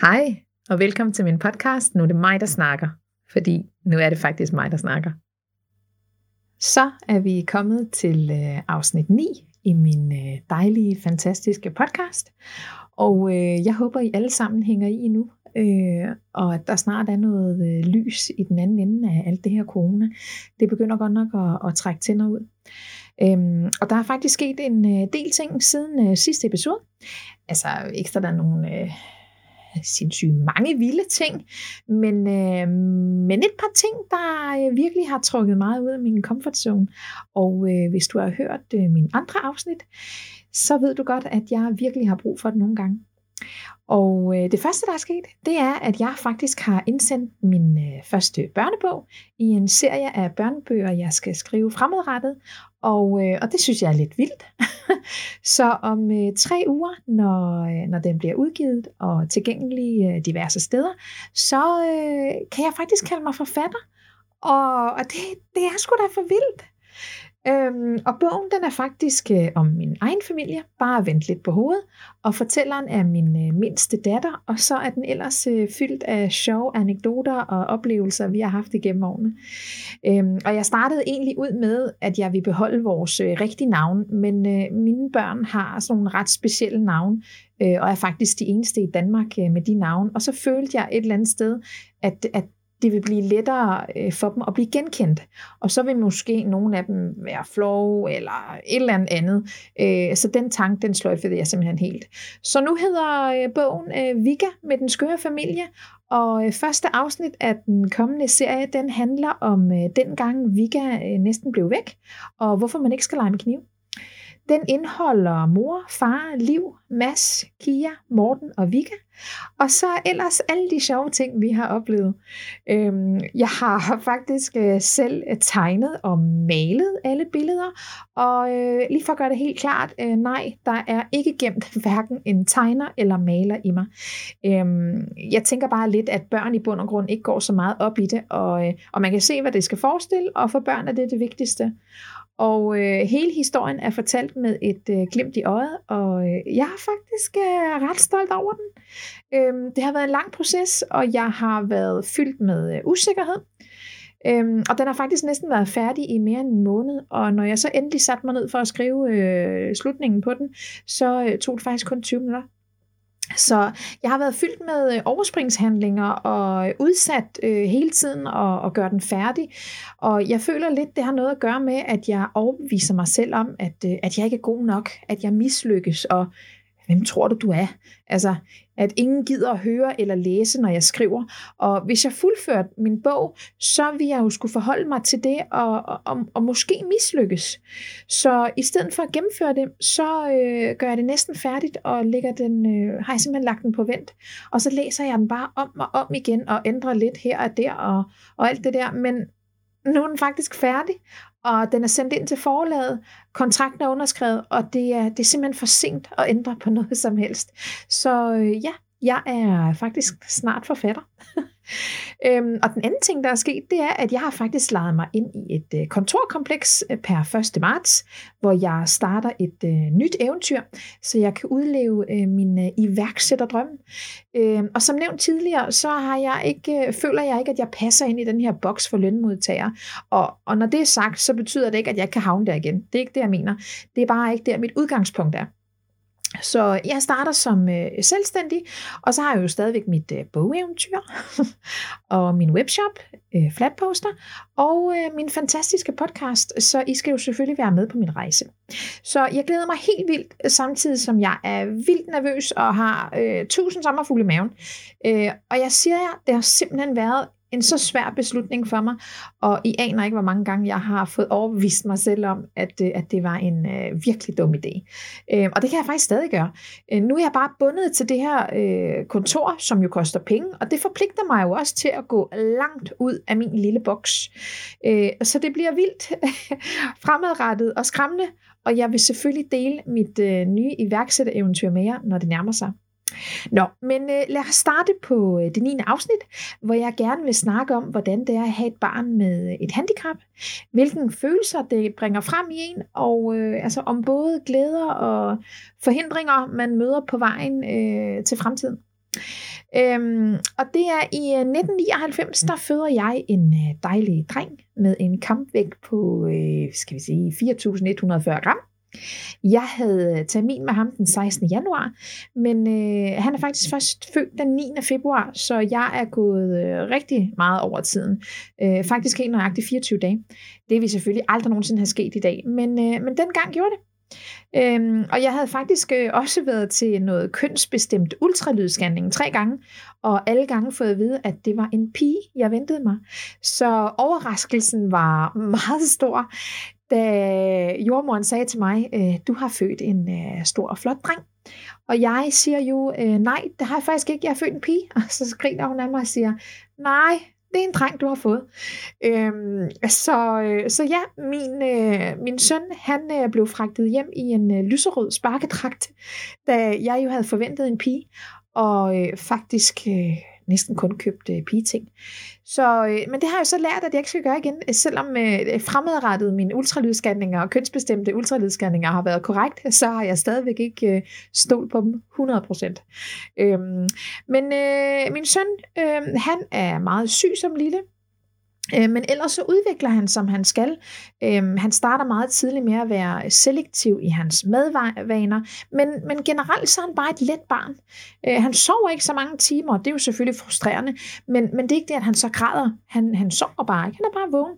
Hej, og velkommen til min podcast. Nu er det mig, der snakker, fordi nu er det faktisk mig, der snakker. Så er vi kommet til øh, afsnit 9 i min øh, dejlige, fantastiske podcast. Og øh, jeg håber, I alle sammen hænger i nu, øh, og at der snart er noget øh, lys i den anden ende af alt det her corona. Det begynder godt nok at, at trække tænder ud. Øhm, og der er faktisk sket en øh, del ting siden øh, sidste episode. Altså ikke der er nogen... Øh, sindssygt mange vilde ting, men, øh, men et par ting, der øh, virkelig har trukket meget ud af min comfort zone. Og øh, hvis du har hørt øh, min andre afsnit, så ved du godt, at jeg virkelig har brug for det nogle gange. Og øh, det første, der er sket, det er, at jeg faktisk har indsendt min øh, første børnebog i en serie af børnebøger, jeg skal skrive fremadrettet. Og, øh, og det synes jeg er lidt vildt. så om øh, tre uger, når, øh, når den bliver udgivet og tilgængelig øh, diverse steder, så øh, kan jeg faktisk kalde mig forfatter. Og, og det, det er sgu da for vildt. Øhm, og bogen den er faktisk øh, om min egen familie, bare vendt lidt på hovedet, og fortælleren er min øh, mindste datter, og så er den ellers øh, fyldt af sjove anekdoter og oplevelser, vi har haft igennem årene. Øhm, og jeg startede egentlig ud med, at jeg vil beholde vores øh, rigtige navn, men øh, mine børn har sådan nogle ret specielle navn, øh, og er faktisk de eneste i Danmark øh, med de navne. Og så følte jeg et eller andet sted, at, at det vil blive lettere øh, for dem at blive genkendt. Og så vil måske nogle af dem være flow eller et eller andet. Øh, så den tanke, den sløjfede jeg simpelthen helt. Så nu hedder øh, bogen Vika med den skøre familie, og første afsnit af den kommende serie, den handler om den gang Vika næsten blev væk, og hvorfor man ikke skal lege med kniv. Den indeholder mor, far, Liv, Mads, Kia, Morten og Vika. Og så ellers alle de sjove ting, vi har oplevet. Øhm, jeg har faktisk øh, selv tegnet og malet alle billeder. Og øh, lige for at gøre det helt klart, øh, nej, der er ikke gemt hverken en tegner eller maler i mig. Øhm, jeg tænker bare lidt, at børn i bund og grund ikke går så meget op i det. Og, øh, og man kan se, hvad det skal forestille, og for børn er det det vigtigste. Og øh, hele historien er fortalt med et øh, glimt i øjet, og øh, jeg er faktisk øh, ret stolt over den. Øhm, det har været en lang proces, og jeg har været fyldt med øh, usikkerhed. Øhm, og den har faktisk næsten været færdig i mere end en måned, og når jeg så endelig satte mig ned for at skrive øh, slutningen på den, så øh, tog det faktisk kun 20 minutter. Så jeg har været fyldt med øh, overspringshandlinger og øh, udsat øh, hele tiden og, og gøre den færdig. Og jeg føler lidt, det har noget at gøre med, at jeg overbeviser mig selv om, at, øh, at jeg ikke er god nok, at jeg mislykkes, og hvem tror du, du er? Altså, at ingen gider at høre eller læse, når jeg skriver. Og hvis jeg fuldførte min bog, så ville jeg jo skulle forholde mig til det og, og, og måske mislykkes. Så i stedet for at gennemføre det, så øh, gør jeg det næsten færdigt og lægger den, øh, har jeg simpelthen lagt den på vent. Og så læser jeg den bare om og om igen og ændrer lidt her og der og, og alt det der. Men nu er den faktisk færdig, og den er sendt ind til forlaget, kontrakten er underskrevet, og det er, det er simpelthen for sent at ændre på noget som helst. Så øh, ja, jeg er faktisk snart forfatter. øhm, og den anden ting, der er sket, det er, at jeg har faktisk lejet mig ind i et øh, kontorkompleks øh, per 1. marts, hvor jeg starter et øh, nyt eventyr, så jeg kan udleve øh, min øh, iværksætterdrøm. Øhm, og som nævnt tidligere, så har jeg ikke, øh, føler jeg ikke, at jeg passer ind i den her boks for lønmodtagere. Og, og når det er sagt, så betyder det ikke, at jeg kan havne der igen. Det er ikke det, jeg mener. Det er bare ikke der, mit udgangspunkt er. Så jeg starter som øh, selvstændig, og så har jeg jo stadigvæk mit øh, bogeventyr, og min webshop, øh, Flatposter, og øh, min fantastiske podcast, så I skal jo selvfølgelig være med på min rejse. Så jeg glæder mig helt vildt, samtidig som jeg er vildt nervøs og har øh, tusind sommerfugle i maven. Øh, og jeg siger jer, det har simpelthen været en så svær beslutning for mig, og I aner ikke, hvor mange gange jeg har fået overbevist mig selv om, at, øh, at det var en øh, virkelig dum idé. Øh, og det kan jeg faktisk stadig gøre. Øh, nu er jeg bare bundet til det her øh, kontor, som jo koster penge, og det forpligter mig jo også til at gå langt ud af min lille boks. Øh, så det bliver vildt fremadrettet og skræmmende, og jeg vil selvfølgelig dele mit øh, nye iværksættereventyr med jer, når det nærmer sig. Nå, men øh, lad os starte på øh, det 9. afsnit, hvor jeg gerne vil snakke om, hvordan det er at have et barn med øh, et handicap, hvilken følelser det bringer frem i en, og øh, altså om både glæder og forhindringer, man møder på vejen øh, til fremtiden. Øhm, og det er i øh, 1999, der føder jeg en øh, dejlig dreng med en kampvægt på, øh, skal vi sige, 4.140 gram. Jeg havde øh, termin med ham den 16. januar, men øh, han er faktisk først født den 9. februar, så jeg er gået øh, rigtig meget over tiden. Øh, faktisk helt nøjagtigt 24 dage. Det vil selvfølgelig aldrig nogensinde have sket i dag, men, øh, men dengang gjorde det. Øhm, og jeg havde faktisk øh, også været til noget kønsbestemt ultralydsscanning tre gange, og alle gange fået at vide, at det var en pige, jeg ventede mig. Så overraskelsen var meget stor da jordmoren sagde til mig, øh, du har født en øh, stor og flot dreng. Og jeg siger jo, øh, nej, det har jeg faktisk ikke, jeg har født en pige. Og så griner hun af mig og siger, nej, det er en dreng, du har fået. Øhm, så, så ja, min, øh, min søn, han øh, blev fragtet hjem i en øh, lyserød sparkedragt, da jeg jo havde forventet en pige, og øh, faktisk øh, næsten kun købt øh, pigeting. Så, øh, men det har jeg så lært, at jeg ikke skal gøre igen, øh, selvom øh, fremadrettet mine ultralydsscanninger og kønsbestemte ultralydsscanninger har været korrekt, så har jeg stadigvæk ikke øh, stolt på dem 100%. Øhm, men øh, min søn, øh, han er meget syg som lille, Øh, men ellers så udvikler han, som han skal. Øh, han starter meget tidligt med at være selektiv i hans madvaner, men, men generelt så er han bare et let barn. Øh, han sover ikke så mange timer, og det er jo selvfølgelig frustrerende, men, men det er ikke det, at han så græder. Han, han sover bare ikke, han er bare vågen.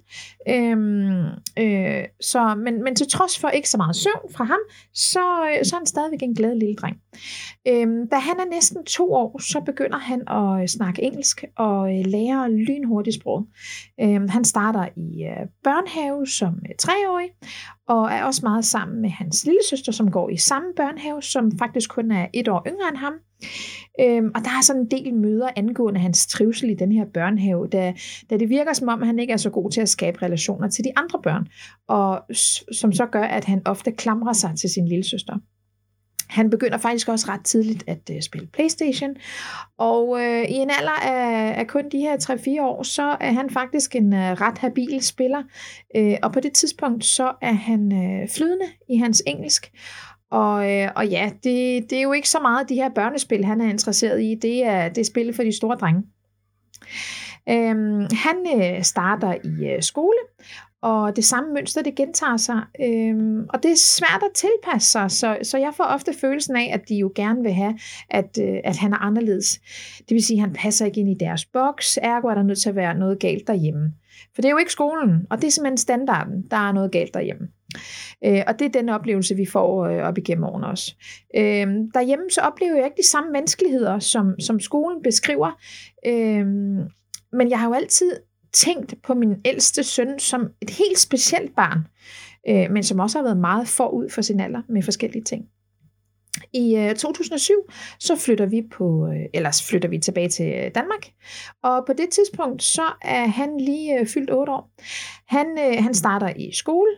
Øhm, øh, så, men, men til trods for ikke så meget søvn fra ham, så, så er han stadigvæk en glad lille dreng. Øhm, da han er næsten to år, så begynder han at snakke engelsk og lære lynhurtigt sprog. Øhm, han starter i øh, børnehave som øh, treårig, og er også meget sammen med hans lille søster, som går i samme børnehave, som faktisk kun er et år yngre end ham. Øhm, og der er sådan en del møder angående hans trivsel i den her børnehave, da, da det virker som om, han ikke er så god til at skabe relationer til de andre børn, og som så gør, at han ofte klamrer sig til sin lille søster. Han begynder faktisk også ret tidligt at øh, spille Playstation, og øh, i en alder af, af kun de her 3-4 år, så er han faktisk en øh, ret habil spiller, øh, og på det tidspunkt, så er han øh, flydende i hans engelsk, og, øh, og ja, det, det er jo ikke så meget de her børnespil, han er interesseret i, det er, det er spil for de store drenge. Øhm, han øh, starter i øh, skole, og det samme mønster, det gentager sig. Øhm, og det er svært at tilpasse sig, så, så jeg får ofte følelsen af, at de jo gerne vil have, at, øh, at han er anderledes. Det vil sige, at han passer ikke ind i deres boks, ergo er der nødt til at være noget galt derhjemme. For det er jo ikke skolen, og det er simpelthen standarden, der er noget galt derhjemme. Øh, og det er den oplevelse, vi får øh, op igennem årene også. Øh, derhjemme så oplever jeg ikke de samme vanskeligheder, som, som skolen beskriver. Øh, men jeg har jo altid tænkt på min ældste søn som et helt specielt barn, øh, men som også har været meget forud for sin alder med forskellige ting. I øh, 2007 så flytter vi på, øh, ellers flytter vi tilbage til øh, Danmark, og på det tidspunkt så er han lige øh, fyldt 8 år. Han, øh, han starter i skole,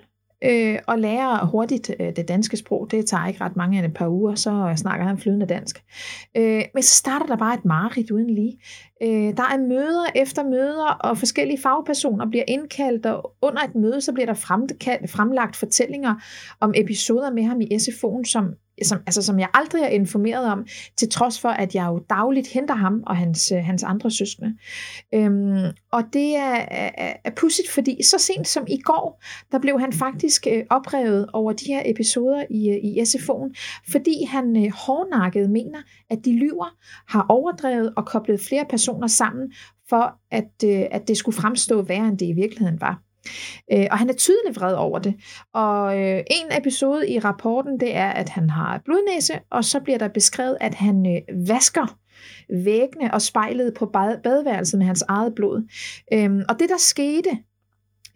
øh, og lærer hurtigt øh, det danske sprog. Det tager ikke ret mange end et par uger, så snakker han flydende dansk. Øh, men så starter der bare et mareridt uden lige. Øh, der er møder efter møder, og forskellige fagpersoner bliver indkaldt, og under et møde, så bliver der fremlagt fortællinger om episoder med ham i SFO'en, som som, altså, som jeg aldrig er informeret om, til trods for, at jeg jo dagligt henter ham og hans, øh, hans andre søskende. Øhm, og det er, er, er pudsigt, fordi så sent som i går, der blev han faktisk øh, oprevet over de her episoder i, øh, i SFO'en, fordi han øh, hårdnakket mener, at de lyver, har overdrevet og koblet flere personer sammen, for at, øh, at det skulle fremstå værre, end det i virkeligheden var. Øh, og han er tydeligt vred over det. Og øh, en episode i rapporten, det er, at han har blodnæse, og så bliver der beskrevet, at han øh, vasker væggene og spejlet på badeværelset med hans eget blod. Øhm, og det, der skete,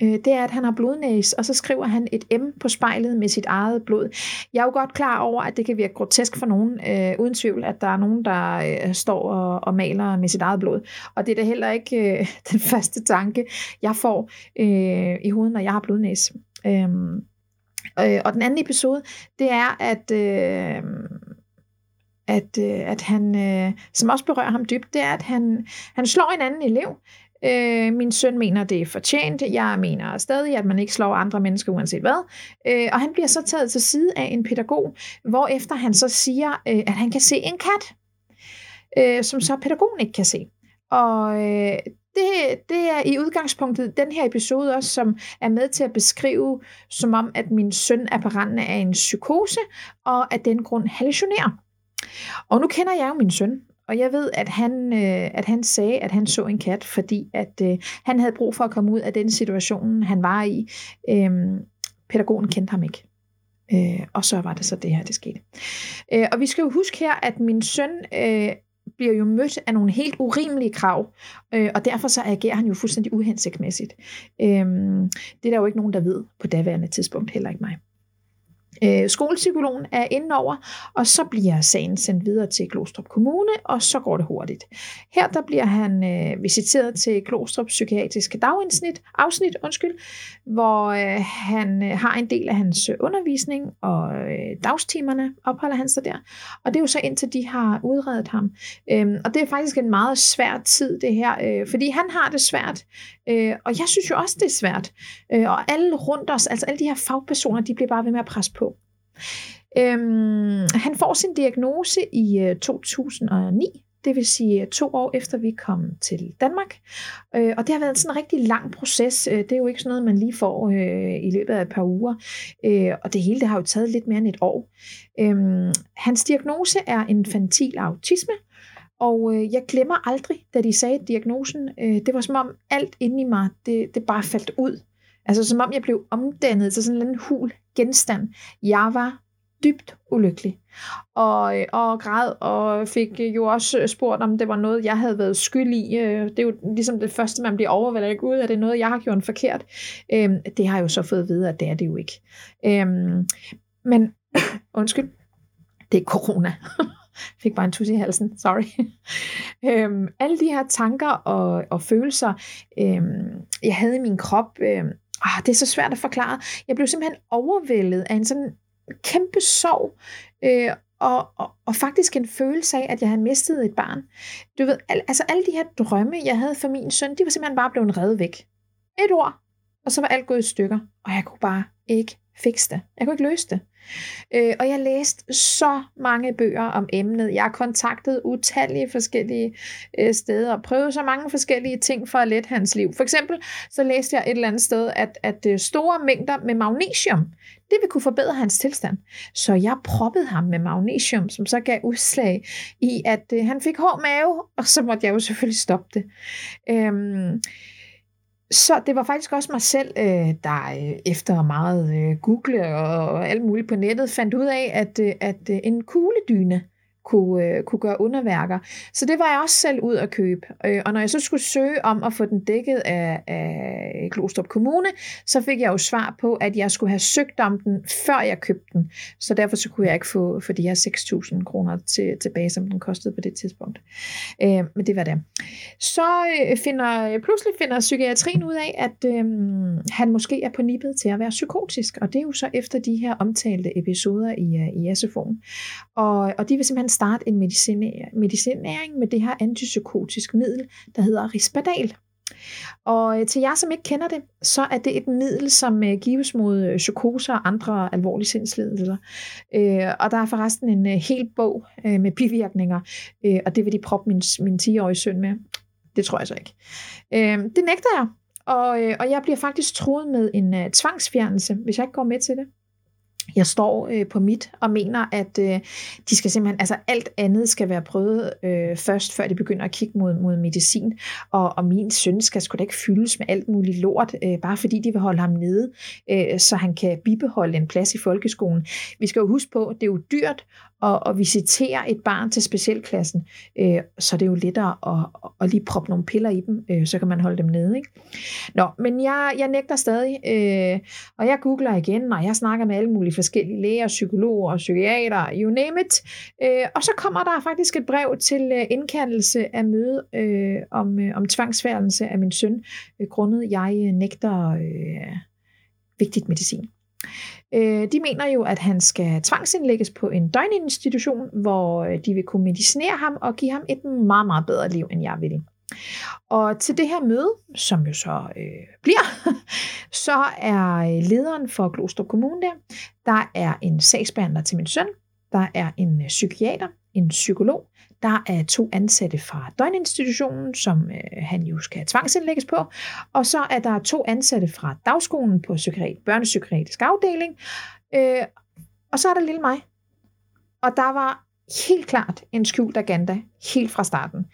øh, det er, at han har blodnæs, og så skriver han et M på spejlet med sit eget blod. Jeg er jo godt klar over, at det kan virke grotesk for nogen, øh, uden tvivl, at der er nogen, der øh, står og, og maler med sit eget blod. Og det er da heller ikke øh, den første tanke, jeg får øh, i hovedet, når jeg har blodnæs. Øh, øh, og den anden episode, det er, at... Øh, at, øh, at han, øh, som også berører ham dybt, det er, at han, han slår en anden elev, Øh, min søn mener, det er fortjent. Jeg mener stadig, at man ikke slår andre mennesker uanset hvad. Øh, og han bliver så taget til side af en pædagog, hvor efter han så siger, øh, at han kan se en kat. øh, som så pædagogen ikke kan se. Og øh, det, det er i udgangspunktet den her episode også, som er med til at beskrive, som om, at min søn er på randen af en psykose, og af den grund hallucinerer. Og nu kender jeg jo min søn, og jeg ved, at han, øh, at han sagde, at han så en kat, fordi at øh, han havde brug for at komme ud af den situation, han var i. Øh, pædagogen kendte ham ikke. Øh, og så var det så det her, det skete. Øh, og vi skal jo huske her, at min søn øh, bliver jo mødt af nogle helt urimelige krav, øh, og derfor så agerer han jo fuldstændig uhensigtsmæssigt. Øh, det er der jo ikke nogen, der ved på daværende tidspunkt, heller ikke mig. Øh, skolepsykologen er inde over, og så bliver sagen sendt videre til Glostrup Kommune, og så går det hurtigt. Her der bliver han øh, visiteret til Glostrup Psykiatriske Dagindsnit, afsnit, undskyld, hvor øh, han øh, har en del af hans øh, undervisning, og øh, dagstimerne opholder han sig der. Og det er jo så indtil de har udredet ham. Øhm, og det er faktisk en meget svær tid, det her, øh, fordi han har det svært, øh, og jeg synes jo også, det er svært. Øh, og alle rundt os, altså alle de her fagpersoner, de bliver bare ved med at presse på. Øhm, han får sin diagnose i øh, 2009, det vil sige øh, to år efter vi kom til Danmark. Øh, og det har været sådan en rigtig lang proces. Øh, det er jo ikke sådan noget, man lige får øh, i løbet af et par uger. Øh, og det hele det har jo taget lidt mere end et år. Øh, hans diagnose er infantil autisme, og øh, jeg glemmer aldrig, da de sagde diagnosen, øh, det var som om alt inde i mig, det, det bare faldt ud. Altså som om jeg blev omdannet til sådan en hul genstand. Jeg var dybt ulykkelig. Og, og græd, og fik øh, jo også øh, spurgt, om det var noget, jeg havde været skyld i. Øh, det er jo ligesom det første, man bliver overvældet. Gud, er det noget, jeg har gjort forkert? Øhm, det har jeg jo så fået at vide, at det er det jo ikke. Øhm, men, undskyld, det er corona. fik bare en tus i halsen, sorry. øhm, alle de her tanker og, og følelser, øhm, jeg havde i min krop, øhm, ah, det er så svært at forklare. Jeg blev simpelthen overvældet af en sådan kæmpe sorg, øh, og, og, og faktisk en følelse af, at jeg havde mistet et barn. Du ved, al, altså alle de her drømme, jeg havde for min søn, de var simpelthen bare blevet reddet væk. Et ord, og så var alt gået i stykker, og jeg kunne bare ikke fikse det. Jeg kunne ikke løse det. Øh, og jeg læste så mange bøger om emnet. Jeg har kontaktet utallige forskellige øh, steder og prøvet så mange forskellige ting for at lette hans liv. For eksempel så læste jeg et eller andet sted, at, at øh, store mængder med magnesium, det vil kunne forbedre hans tilstand. Så jeg proppede ham med magnesium, som så gav udslag i, at øh, han fik hård mave, og så måtte jeg jo selvfølgelig stoppe det. Øh, så det var faktisk også mig selv, øh, der øh, efter meget øh, google og alt muligt på nettet, fandt ud af, at, at en kugledyne kunne, øh, kunne gøre underværker. Så det var jeg også selv ud at købe. Øh, og når jeg så skulle søge om at få den dækket af, af Glostrup Kommune, så fik jeg jo svar på, at jeg skulle have søgt om den, før jeg købte den. Så derfor så kunne jeg ikke få for de her 6.000 kroner til, tilbage, som den kostede på det tidspunkt. Øh, men det var det. Så øh, finder, pludselig finder psykiatrien ud af, at øh, han måske er på nippet til at være psykotisk. Og det er jo så efter de her omtalte episoder i, øh, i SFO'en. Og, og de vil simpelthen starte en medicinering med det her antipsykotisk middel, der hedder Risperdal. Og øh, til jer, som ikke kender det, så er det et middel, som øh, gives mod psykose psykoser og andre alvorlige sindslidelser. Og der er forresten en hel bog med bivirkninger, og det vil de proppe min, min 10-årige søn med. Det tror jeg så ikke. Det nægter jeg, og, og jeg bliver faktisk troet med en tvangsfjernelse, hvis jeg ikke går med til det jeg står øh, på mit og mener, at øh, de skal simpelthen, altså alt andet skal være prøvet øh, først, før de begynder at kigge mod, mod medicin. Og, og min søn skal sgu da ikke fyldes med alt muligt lort, øh, bare fordi de vil holde ham nede, øh, så han kan bibeholde en plads i folkeskolen. Vi skal jo huske på, at det er jo dyrt at, at visitere et barn til specialklassen, øh, så det er jo lettere at, at lige proppe nogle piller i dem, øh, så kan man holde dem nede. Ikke? Nå, men jeg, jeg nægter stadig, øh, og jeg googler igen, og jeg snakker med alle mulige forskellige læger, psykologer og psykiater, you name it. Øh, og så kommer der faktisk et brev til øh, indkaldelse af møde øh, om, øh, om tvangsfærdelse af min søn, øh, grundet jeg øh, nægter øh, vigtigt medicin. Øh, de mener jo, at han skal tvangsindlægges på en døgninstitution, hvor øh, de vil kunne medicinere ham og give ham et meget, meget bedre liv, end jeg vil. Og til det her møde, som jo så øh, bliver, så er lederen for Glostrup Kommune der, der er en sagsbehandler til min søn, der er en øh, psykiater, en psykolog, der er to ansatte fra døgninstitutionen, som øh, han jo skal tvangsindlægges på, og så er der to ansatte fra dagskolen på psykiatri, børnepsykiatrisk afdeling, øh, og så er der lille mig. Og der var helt klart en skjult agenda helt fra starten.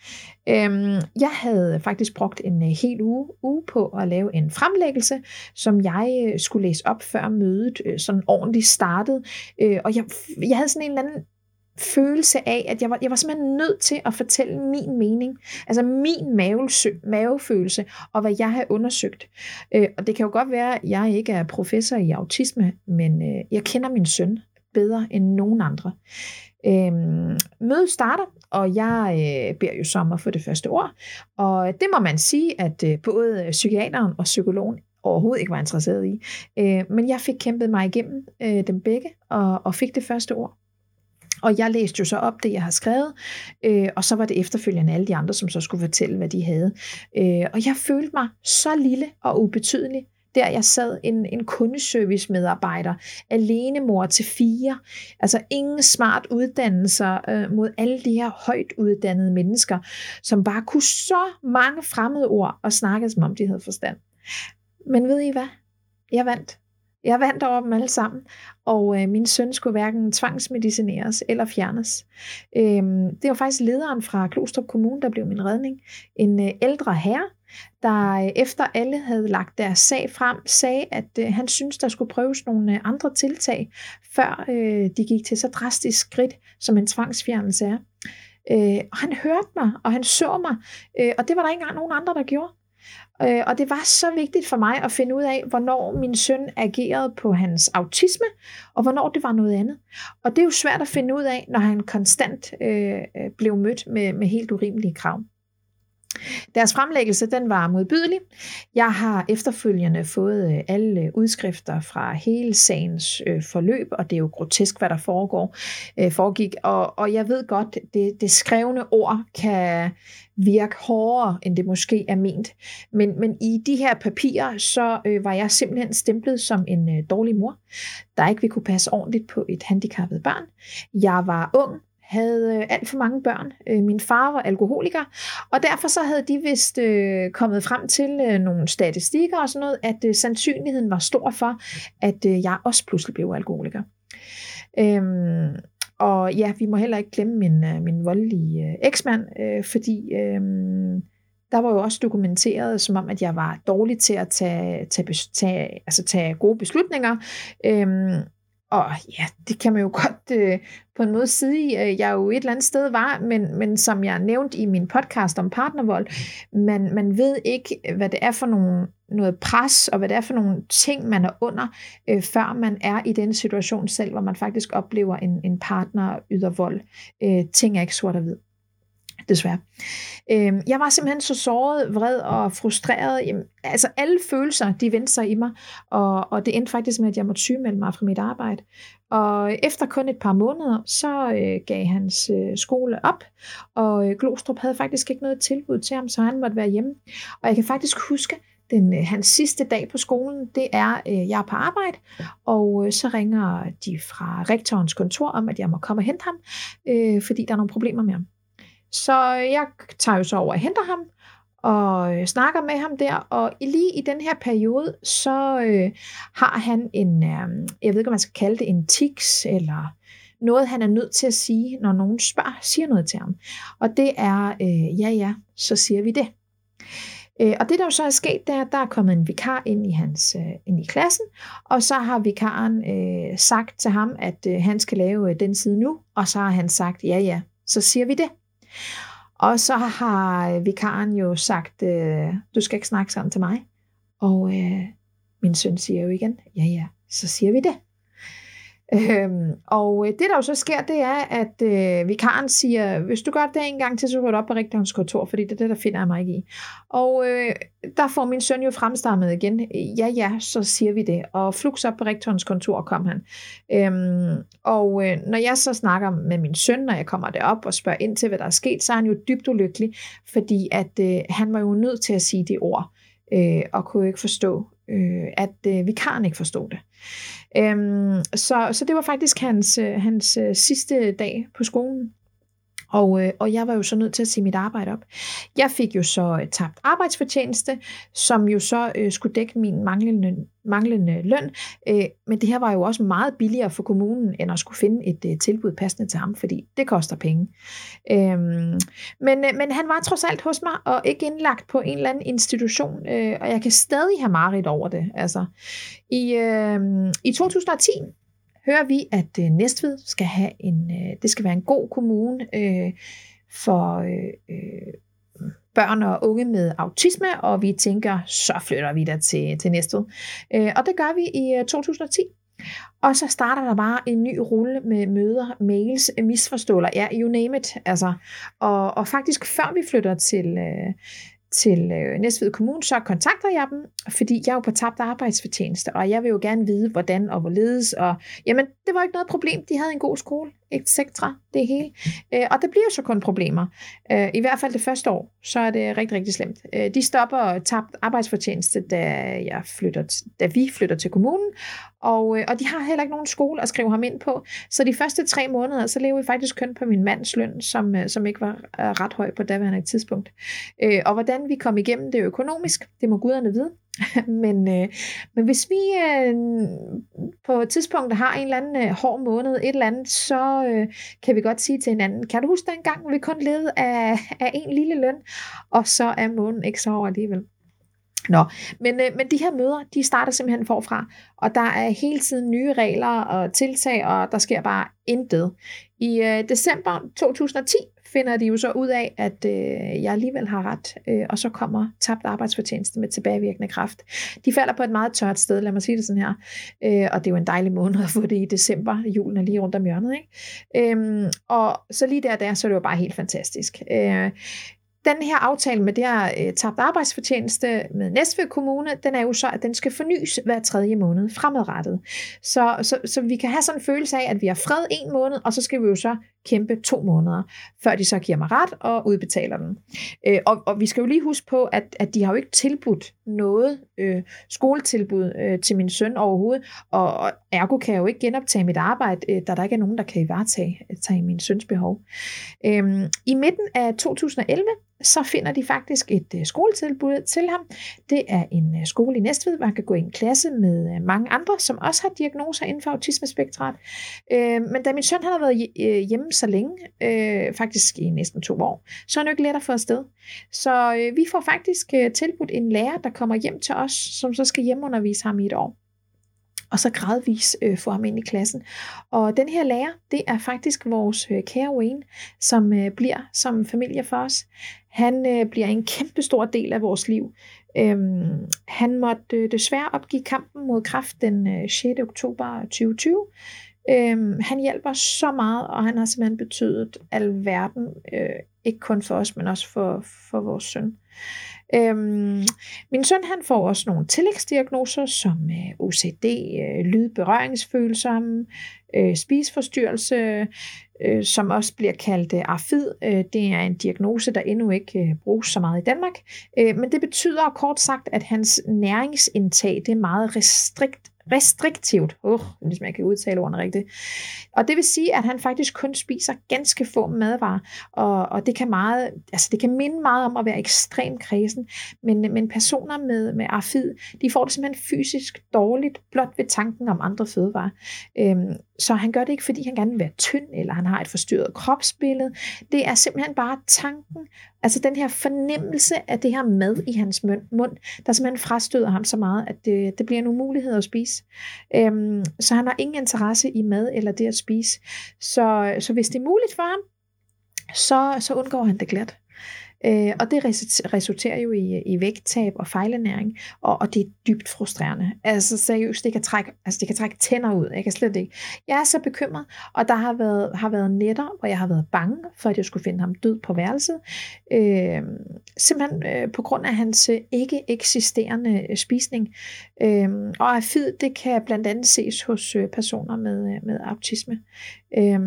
Øhm, jeg havde faktisk brugt en øh, hel uge, uge på at lave en fremlæggelse, som jeg øh, skulle læse op før mødet øh, sådan ordentligt startede. Øh, og jeg, jeg havde sådan en eller anden følelse af, at jeg var, jeg var simpelthen nødt til at fortælle min mening, altså min mavesø, mavefølelse, og hvad jeg har undersøgt. Øh, og det kan jo godt være, at jeg ikke er professor i autisme, men øh, jeg kender min søn bedre end nogen andre. Øh, mødet starter, og jeg øh, beder jo sommer for det første ord. Og det må man sige, at øh, både psykiateren og psykologen overhovedet ikke var interesseret i. Øh, men jeg fik kæmpet mig igennem øh, dem begge, og, og fik det første ord. Og jeg læste jo så op det, jeg har skrevet, øh, og så var det efterfølgende alle de andre, som så skulle fortælle, hvad de havde. Øh, og jeg følte mig så lille og ubetydelig, der jeg sad en, en kundeservice medarbejder, alene mor til fire, altså ingen smart uddannelser øh, mod alle de her højt uddannede mennesker, som bare kunne så mange fremmede ord og snakke som om de havde forstand. Men ved I hvad? Jeg vandt. Jeg vandt over dem alle sammen, og øh, min søn skulle hverken tvangsmedicineres eller fjernes. Øhm, det var faktisk lederen fra Klostrup Kommune, der blev min redning. En øh, ældre herre, der øh, efter alle havde lagt deres sag frem, sagde, at øh, han synes der skulle prøves nogle øh, andre tiltag, før øh, de gik til så drastisk skridt, som en tvangsfjernelse er. Øh, og han hørte mig, og han så mig, øh, og det var der ikke engang nogen andre, der gjorde. Øh, og det var så vigtigt for mig at finde ud af, hvornår min søn agerede på hans autisme, og hvornår det var noget andet. Og det er jo svært at finde ud af, når han konstant øh, øh blev mødt med, med helt urimelige krav. Deres fremlæggelse den var modbydelig. Jeg har efterfølgende fået øh, alle øh, udskrifter fra hele sagens øh, forløb, og det er jo grotesk, hvad der foregår, foregik. Og, og jeg ved godt, det, det skrevne ord kan virke hårdere, end det måske er ment. Men, men i de her papirer, så øh, var jeg simpelthen stemplet som en øh, dårlig mor, der ikke ville kunne passe ordentligt på et handicappet barn. Jeg var ung, havde øh, alt for mange børn. Øh, min far var alkoholiker, og derfor så havde de vist øh, kommet frem til øh, nogle statistikker og sådan noget, at øh, sandsynligheden var stor for, at øh, jeg også pludselig blev alkoholiker. Øhm, og ja, vi må heller ikke glemme min, øh, min voldelige øh, eksmand, øh, fordi øh, der var jo også dokumenteret som om, at jeg var dårlig til at tage, tage, tage, altså tage gode beslutninger. Øh, og ja, det kan man jo godt øh, på en måde sige, øh, jeg jo et eller andet sted var, men, men som jeg nævnte i min podcast om partnervold, man, man ved ikke, hvad det er for nogle, noget pres, og hvad det er for nogle ting, man er under, øh, før man er i den situation selv, hvor man faktisk oplever en, en partner yder vold. Øh, ting er ikke sort og hvid desværre. Øhm, jeg var simpelthen så såret, vred og frustreret. Jamen, altså alle følelser, de vendte sig i mig, og, og det endte faktisk med, at jeg måtte sygemelde mig fra mit arbejde. Og efter kun et par måneder, så øh, gav hans øh, skole op, og øh, Glostrup havde faktisk ikke noget tilbud til ham, så han måtte være hjemme. Og jeg kan faktisk huske, den, øh, hans sidste dag på skolen, det er, øh, jeg er på arbejde, og øh, så ringer de fra rektorens kontor om, at jeg må komme og hente ham, øh, fordi der er nogle problemer med ham. Så jeg tager jo så over og henter ham, og øh, snakker med ham der, og lige i den her periode, så øh, har han en, øh, jeg ved ikke, om man skal kalde det en tics, eller noget, han er nødt til at sige, når nogen spørger, siger noget til ham. Og det er, øh, ja ja, så siger vi det. Øh, og det, der jo så er sket, det er, at der er kommet en vikar ind i, hans, øh, ind i klassen, og så har vikaren øh, sagt til ham, at øh, han skal lave øh, den side nu, og så har han sagt, ja ja, så siger vi det. Og så har øh, vikaren jo sagt, øh, du skal ikke snakke sådan til mig. Og øh, min søn siger jo igen, ja ja, så siger vi det. Øhm, og øh, det, der jo så sker, det er, at øh, vikaren siger, hvis du gør det en gang til, så rykker du op på rektorens kontor, fordi det er det, der finder jeg mig ikke i. Og øh, der får min søn jo fremstammet igen, ja ja, så siger vi det. Og flux op på rektorens kontor kom han. Øhm, og øh, når jeg så snakker med min søn, når jeg kommer derop og spørger ind til, hvad der er sket, så er han jo dybt ulykkelig, fordi at øh, han var jo nødt til at sige det ord, øh, og kunne ikke forstå, øh, at øh, vikaren ikke forstod det. Øhm, så, så det var faktisk hans, øh, hans øh, sidste dag på skolen. Og, øh, og jeg var jo så nødt til at sige mit arbejde op. Jeg fik jo så øh, tabt arbejdsfortjeneste, som jo så øh, skulle dække min manglende, manglende løn. Øh, men det her var jo også meget billigere for kommunen, end at skulle finde et øh, tilbud passende til ham, fordi det koster penge. Øh, men, øh, men han var trods alt hos mig, og ikke indlagt på en eller anden institution, øh, og jeg kan stadig have mareridt over det. Altså, i, øh, I 2010 hører vi, at øh, Næstved skal have en, øh, det skal være en god kommune øh, for øh, øh, børn og unge med autisme, og vi tænker, så flytter vi der til, til Næstved. Øh, og det gør vi i øh, 2010. Og så starter der bare en ny rulle med møder, mails, misforståelser, ja, you name it. Altså, og, og faktisk før vi flytter til, øh, til øh, Næstved Kommune, så kontakter jeg dem, fordi jeg er jo på tabt arbejdsfortjeneste, og jeg vil jo gerne vide, hvordan og hvorledes, og jamen, det var ikke noget problem, de havde en god skole, etc., det hele. Øh, og der bliver så kun problemer. Øh, I hvert fald det første år, så er det rigtig, rigtig slemt. Øh, de stopper tabt arbejdsfortjeneste, da, jeg flytter, da vi flytter til kommunen, og, øh, og de har heller ikke nogen skole at skrive ham ind på. Så de første tre måneder, så lever vi faktisk kun på min mands løn, som, øh, som ikke var øh, ret høj på daværende tidspunkt. Øh, og hvordan vi kom igennem det økonomisk, det må guderne vide. men, øh, men hvis vi øh, på et tidspunkt har en eller anden øh, hård måned, et eller andet, så øh, kan vi godt sige til hinanden, kan du huske den gang, vi kun levede af, af en lille løn, og så er månen ikke så over alligevel. Nå, men, øh, men de her møder, de starter simpelthen forfra, og der er hele tiden nye regler og tiltag, og der sker bare intet. I øh, december 2010 finder de jo så ud af, at øh, jeg alligevel har ret, øh, og så kommer tabt arbejdsfortjeneste med tilbagevirkende kraft. De falder på et meget tørt sted, lad mig sige det sådan her, øh, og det er jo en dejlig måned at få det i december, julen er lige rundt om hjørnet, ikke? Øh, og så lige der, der, så er det jo bare helt fantastisk. Øh, den her aftale med det her øh, tabt arbejdsfortjeneste med Næstved Kommune, den er jo så, at den skal fornyes hver tredje måned fremadrettet. Så, så, så vi kan have sådan en følelse af, at vi har fred en måned, og så skal vi jo så kæmpe to måneder, før de så giver mig ret og udbetaler den. Øh, og, og vi skal jo lige huske på, at, at de har jo ikke tilbudt noget øh, skoletilbud øh, til min søn overhovedet, og, og ergo kan jeg jo ikke genoptage mit arbejde, øh, da der ikke er nogen, der kan varetage øh, tage min søns behov. Øh, I midten af 2011, så finder de faktisk et øh, skoletilbud til ham. Det er en øh, skole i Næstved, hvor han kan gå i en klasse med øh, mange andre, som også har diagnoser inden for autismespektret. Øh, men da min søn har været øh, hjemme så længe, øh, faktisk i næsten to år, så er det jo ikke let at få afsted. Så øh, vi får faktisk øh, tilbudt en lærer, der kommer hjem til os, som så skal hjemmeundervise ham i et år og så gradvis øh, få ham ind i klassen. Og den her lærer, det er faktisk vores øh, kære Wayne, som øh, bliver som familie for os. Han øh, bliver en kæmpe stor del af vores liv. Øhm, han måtte øh, desværre opgive kampen mod kræft den øh, 6. oktober 2020. Øhm, han hjælper så meget, og han har simpelthen betydet alverden, øh, ikke kun for os, men også for, for vores søn. Øhm, min søn han får også nogle tillægsdiagnoser som øh, OCD, øh, lydberøringsfølsom, øh, spisforstyrrelse, øh, som også bliver kaldt øh, AFID. Øh, det er en diagnose, der endnu ikke øh, bruges så meget i Danmark. Øh, men det betyder kort sagt, at hans næringsindtag det er meget restrikt restriktivt, Uh, hvis man kan udtale ordene rigtigt. Og det vil sige, at han faktisk kun spiser ganske få madvarer, og, og det kan meget, altså det kan minde meget om at være ekstrem kredsen, men, men personer med, med afid, de får det simpelthen fysisk dårligt, blot ved tanken om andre fødevarer. Øhm, så han gør det ikke, fordi han gerne vil være tynd, eller han har et forstyrret kropsbillede. Det er simpelthen bare tanken, altså den her fornemmelse af det her mad i hans mund, der simpelthen frastøder ham så meget, at det, det bliver en umulighed at spise. Øhm, så han har ingen interesse i mad eller det at spise. Så, så hvis det er muligt for ham, så, så undgår han det glat. Øh, og det resulterer jo i, i vægttab og fejlernæring, og, og det er dybt frustrerende. Altså seriøst, det kan trække, altså det kan trække tænder ud. Jeg kan slet ikke. Jeg er så bekymret, og der har været, har været netter, hvor jeg har været bange for, at jeg skulle finde ham død på værelset. Øh, simpelthen øh, på grund af hans øh, ikke eksisterende øh, spisning. Øh, og afid, det kan blandt andet ses hos øh, personer med, øh, med autisme. Øh,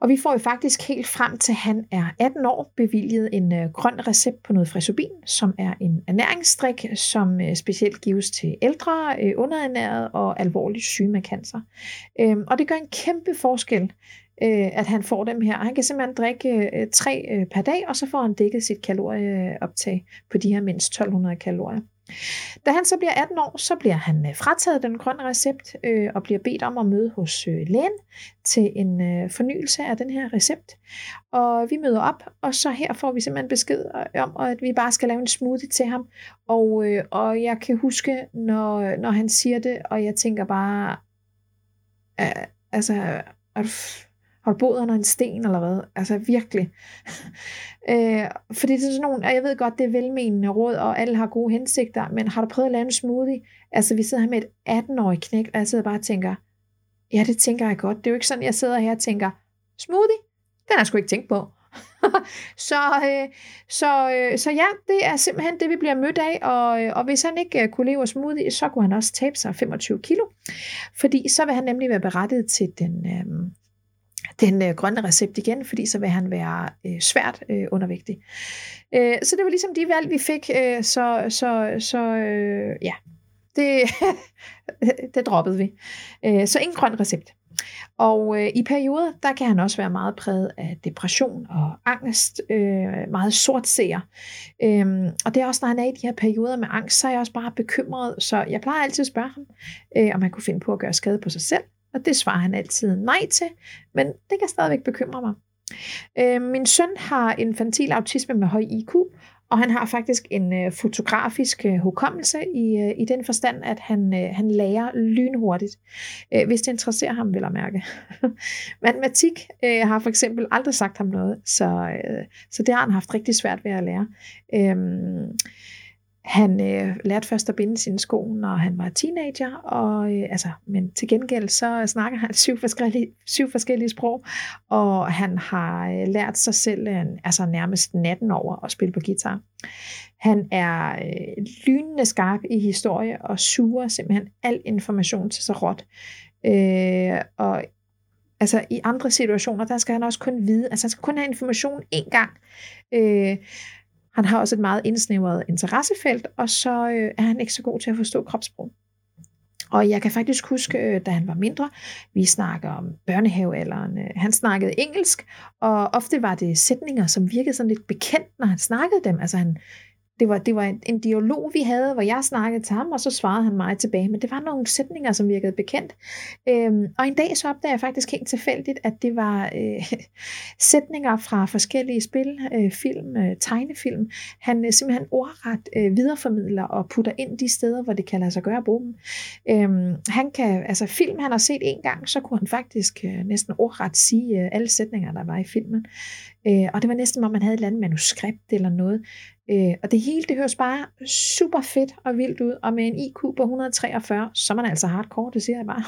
og vi får jo faktisk helt frem til, at han er 18 år bevilget en øh, grøn recept på noget fresobin, som er en ernæringsdrik, som øh, specielt gives til ældre, øh, underernærede og alvorligt syge med cancer. Øh, og det gør en kæmpe forskel, øh, at han får dem her. Han kan simpelthen drikke øh, tre øh, per dag, og så får han dækket sit kalorieoptag på de her mindst 1200 kalorier. Da han så bliver 18 år, så bliver han øh, frataget den grønne recept øh, og bliver bedt om at møde hos øh, lægen til en øh, fornyelse af den her recept. Og vi møder op, og så her får vi simpelthen besked øh, om, at vi bare skal lave en smoothie til ham. Og, øh, og jeg kan huske, når, når han siger det, og jeg tænker bare, øh, altså, er du har du boet under en sten eller hvad? Altså virkelig. øh, fordi det er sådan nogle, og jeg ved godt, det er velmenende råd, og alle har gode hensigter, men har du prøvet at lave en smoothie? Altså vi sidder her med et 18-årig knæk, og jeg sidder bare og tænker, ja, det tænker jeg godt. Det er jo ikke sådan, jeg sidder her og tænker, smoothie? Den har jeg sgu ikke tænkt på. så, øh, så, øh, så ja, det er simpelthen det, vi bliver mødt af, og, øh, og hvis han ikke øh, kunne leve af smoothie, så kunne han også tabe sig 25 kilo, fordi så vil han nemlig være berettet til den, øh, den øh, grønne recept igen, fordi så vil han være øh, svært øh, undervægtig. Øh, så det var ligesom de valg, vi fik, øh, så, så, så øh, ja, det, det droppede vi. Øh, så ingen grøn recept. Og øh, i perioder, der kan han også være meget præget af depression og angst, øh, meget sort seer. Øhm, og det er også, når han er i de her perioder med angst, så er jeg også bare bekymret. Så jeg plejer altid at spørge ham, øh, om han kunne finde på at gøre skade på sig selv. Og det svarer han altid nej til, men det kan stadigvæk bekymre mig. Øh, min søn har infantil autisme med høj IQ, og han har faktisk en øh, fotografisk øh, hukommelse i, øh, i den forstand, at han, øh, han lærer lynhurtigt, øh, hvis det interesserer ham, vil jeg mærke. Matematik øh, har for eksempel aldrig sagt ham noget, så, øh, så det har han haft rigtig svært ved at lære. Øh, han øh, lærte først at binde sine sko, når han var teenager, og, øh, altså, men til gengæld så snakker han syv forskellige, syv forskellige sprog, og han har øh, lært sig selv øh, altså nærmest natten over at spille på guitar. Han er øh, lynende skarp i historie og suger simpelthen al information til sig råt. Øh, og altså i andre situationer, der skal han også kun vide, altså han skal kun have information én gang. Øh, han har også et meget indsnævret interessefelt, og så øh, er han ikke så god til at forstå kropssprog. Og jeg kan faktisk huske, øh, da han var mindre, vi snakker om børnehavealderen, øh, han snakkede engelsk, og ofte var det sætninger, som virkede sådan lidt bekendt, når han snakkede dem. Altså han det var, det var en, en dialog, vi havde, hvor jeg snakkede til ham, og så svarede han mig tilbage. Men det var nogle sætninger, som virkede bekendt. Øhm, og en dag så opdagede jeg faktisk helt tilfældigt, at det var øh, sætninger fra forskellige spil, øh, film, øh, tegnefilm. Han øh, simpelthen ordret øh, videreformidler og putter ind de steder, hvor det kan lade sig gøre at bruge dem. Øhm, han kan, altså film, han har set en gang, så kunne han faktisk øh, næsten ordret sige øh, alle sætninger, der var i filmen. Øh, og det var næsten, om man havde et eller andet manuskript eller noget. Øh, og det hele, det høres bare super fedt og vildt ud, og med en IQ på 143, så er man altså hardcore, det siger jeg bare.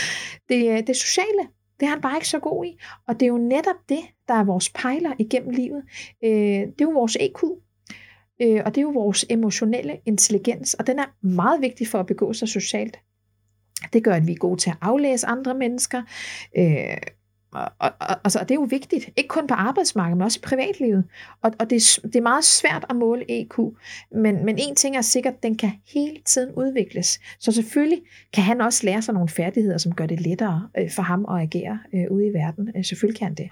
det, øh, det sociale, det er han bare ikke så god i, og det er jo netop det, der er vores pejler igennem livet. Øh, det er jo vores EQ, øh, og det er jo vores emotionelle intelligens, og den er meget vigtig for at begå sig socialt. Det gør, at vi er gode til at aflæse andre mennesker, øh, og, og, og, altså, det er jo vigtigt, ikke kun på arbejdsmarkedet, men også i privatlivet. Og, og det, er, det er meget svært at måle EQ, men, men en ting er sikkert, den kan hele tiden udvikles. Så selvfølgelig kan han også lære sig nogle færdigheder, som gør det lettere øh, for ham at agere øh, ude i verden. Øh, selvfølgelig kan han det.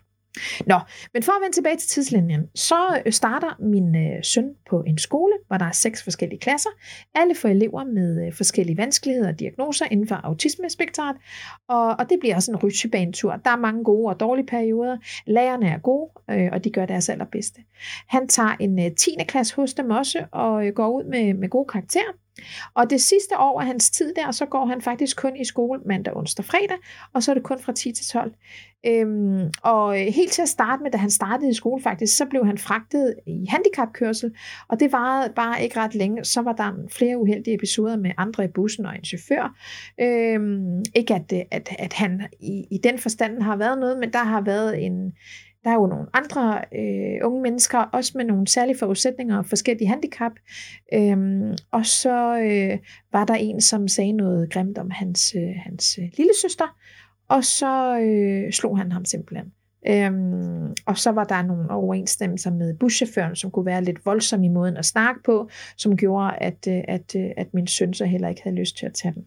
Nå, men for at vende tilbage til tidslinjen, så øh, starter min øh, søn på en skole, hvor der er seks forskellige klasser. Alle for elever med øh, forskellige vanskeligheder og diagnoser inden for autismespektret. Og, og det bliver også en rytsjebanetur. Der er mange gode og dårlige perioder. Lærerne er gode, øh, og de gør deres allerbedste. Han tager en øh, 10. klasse hos dem også, og øh, går ud med, med gode karakterer. Og det sidste år af hans tid der, så går han faktisk kun i skole mandag, onsdag, fredag, og så er det kun fra 10 til 12. Øhm, og øh, helt til at starte med, da han startede i skole faktisk, så blev han fragtet i handicapkørsel, og det varede bare ikke ret længe. Så var der flere uheldige episoder med andre i bussen og en chauffør. Øhm, ikke at, øh, at, at han i, i den forstand har været noget, men der har været en, der er jo nogle andre øh, unge mennesker, også med nogle særlige forudsætninger og forskellige handicap. Øhm, og så øh, var der en, som sagde noget grimt om hans, øh, hans øh, lille søster, og så øh, slog han ham simpelthen. Øhm, og så var der nogle overensstemmelser med buschaufføren, som kunne være lidt voldsom i måden at snakke på, som gjorde, at, øh, at, øh, at min søn så heller ikke havde lyst til at tage den.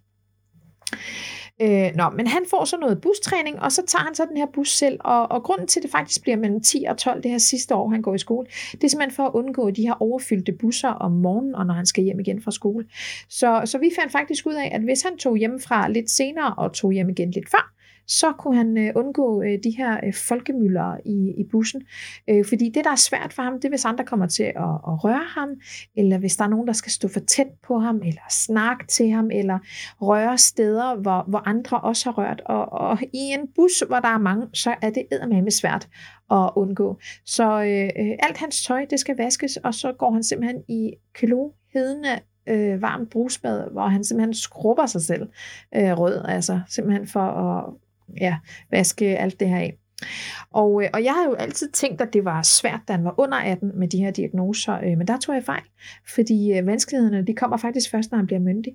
Øh, nå, men han får så noget bustræning, og så tager han så den her bus selv, og, og grunden til, at det faktisk bliver mellem 10 og 12 det her sidste år, han går i skole, det er simpelthen for at undgå de her overfyldte busser om morgenen, og når han skal hjem igen fra skole. Så, så vi fandt faktisk ud af, at hvis han tog hjemmefra lidt senere og tog hjem igen lidt før, så kunne han øh, undgå øh, de her øh, folkemøller i, i bussen. Øh, fordi det, der er svært for ham, det er, hvis andre kommer til at, at røre ham, eller hvis der er nogen, der skal stå for tæt på ham, eller snakke til ham, eller røre steder, hvor, hvor andre også har rørt. Og, og i en bus, hvor der er mange, så er det eddermame svært at undgå. Så øh, alt hans tøj, det skal vaskes, og så går han simpelthen i kloghedende øh, varmt brusbad, hvor han simpelthen skrubber sig selv øh, rød, altså simpelthen for at ja, vaske alt det her af. Og, øh, og jeg har jo altid tænkt, at det var svært, da han var under 18 med de her diagnoser, øh, men der tog jeg fejl, fordi øh, vanskelighederne de kommer faktisk først, når han bliver myndig.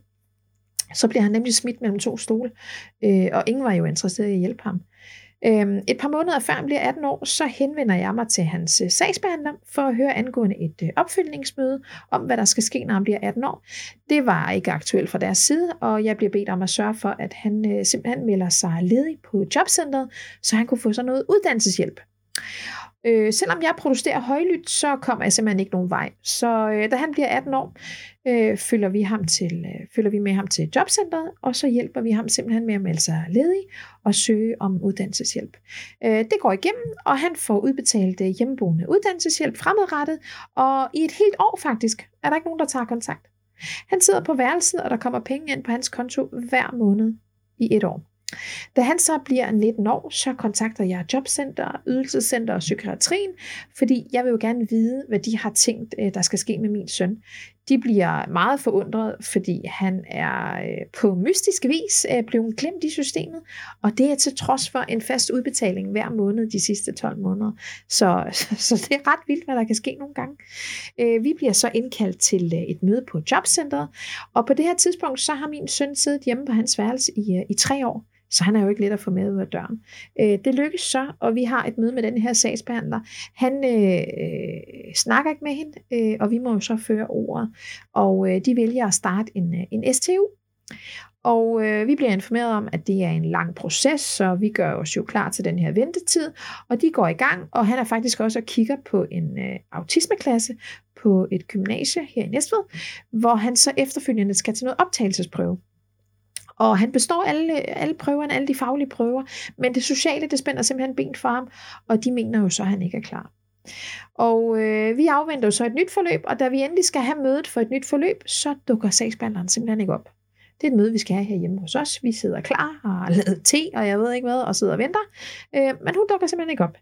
Så bliver han nemlig smidt mellem to stole, øh, og ingen var jo interesseret i at hjælpe ham. Øhm, et par måneder før han bliver 18 år, så henvender jeg mig til hans øh, sagsbehandler for at høre angående et øh, opfølgningsmøde om, hvad der skal ske, når han bliver 18 år. Det var ikke aktuelt fra deres side, og jeg bliver bedt om at sørge for, at han øh, simpelthen melder sig ledig på jobcentret, så han kunne få sådan noget uddannelseshjælp. Øh, selvom jeg protesterer højlydt, så kommer jeg simpelthen ikke nogen vej. Så øh, da han bliver 18 år, øh, følger, vi ham til, øh, følger vi med ham til jobcentret, og så hjælper vi ham simpelthen med at melde sig ledig og søge om uddannelseshjælp. Øh, det går igennem, og han får udbetalt øh, hjemmeboende uddannelseshjælp fremadrettet, og i et helt år faktisk er der ikke nogen, der tager kontakt. Han sidder på værelset, og der kommer penge ind på hans konto hver måned i et år. Da han så bliver 19 år, så kontakter jeg Jobcenter, Ydelsescenter og Psykiatrien, fordi jeg vil jo gerne vide, hvad de har tænkt, øh, der skal ske med min søn. De bliver meget forundret, fordi han er øh, på mystisk vis øh, blevet glemt i systemet, og det er til trods for en fast udbetaling hver måned de sidste 12 måneder. Så, så det er ret vildt, hvad der kan ske nogle gange. Vi bliver så indkaldt til et møde på Jobcentret, og på det her tidspunkt, så har min søn siddet hjemme på hans værelse i, i tre år. Så han er jo ikke let at få med ud af døren. Øh, det lykkes så, og vi har et møde med den her sagsbehandler. Han øh, øh snakker ikke med hende, øh, og vi må jo så føre ordet. Og øh, de vælger at starte en, øh, en STU. Og øh, vi bliver informeret om, at det er en lang proces, så vi gør os jo klar til den her ventetid. Og de går i gang, og han er faktisk også og kigger på en øh, autismeklasse på et gymnasie her i Næstved, hvor han så efterfølgende skal til noget optagelsesprøve. Og han består alle, alle prøverne, alle de faglige prøver, men det sociale, det spænder simpelthen ben for ham, og de mener jo så, at han ikke er klar. Og øh, vi afventer jo så et nyt forløb, og da vi endelig skal have mødet for et nyt forløb, så dukker sagsbehandleren simpelthen ikke op. Det er et møde, vi skal have herhjemme hos os. Vi sidder klar og har lavet te, og jeg ved ikke hvad, og sidder og venter. Øh, men hun dukker simpelthen ikke op.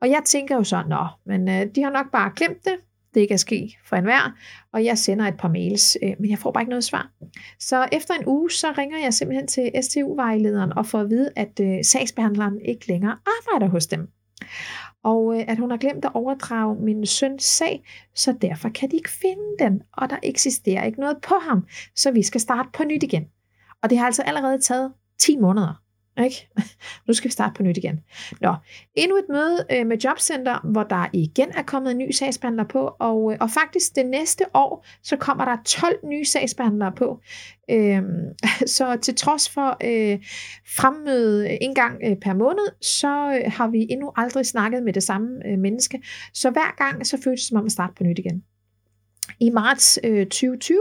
Og jeg tænker jo så, nå, men øh, de har nok bare glemt det det kan ske for enhver, og jeg sender et par mails, øh, men jeg får bare ikke noget svar. Så efter en uge, så ringer jeg simpelthen til STU-vejlederen og får at vide, at øh, sagsbehandleren ikke længere arbejder hos dem. Og øh, at hun har glemt at overdrage min søns sag, så derfor kan de ikke finde den, og der eksisterer ikke noget på ham, så vi skal starte på nyt igen. Og det har altså allerede taget 10 måneder. Ikke? Nu skal vi starte på nyt igen. Nå, endnu et møde øh, med Jobcenter, hvor der igen er kommet en ny sagsbehandler på, og, øh, og faktisk det næste år, så kommer der 12 nye sagsbehandlere på. Øhm, så til trods for øh, fremmøde en gang øh, per måned, så øh, har vi endnu aldrig snakket med det samme øh, menneske. Så hver gang, så føles det som om at starte på nyt igen. I marts øh, 2020,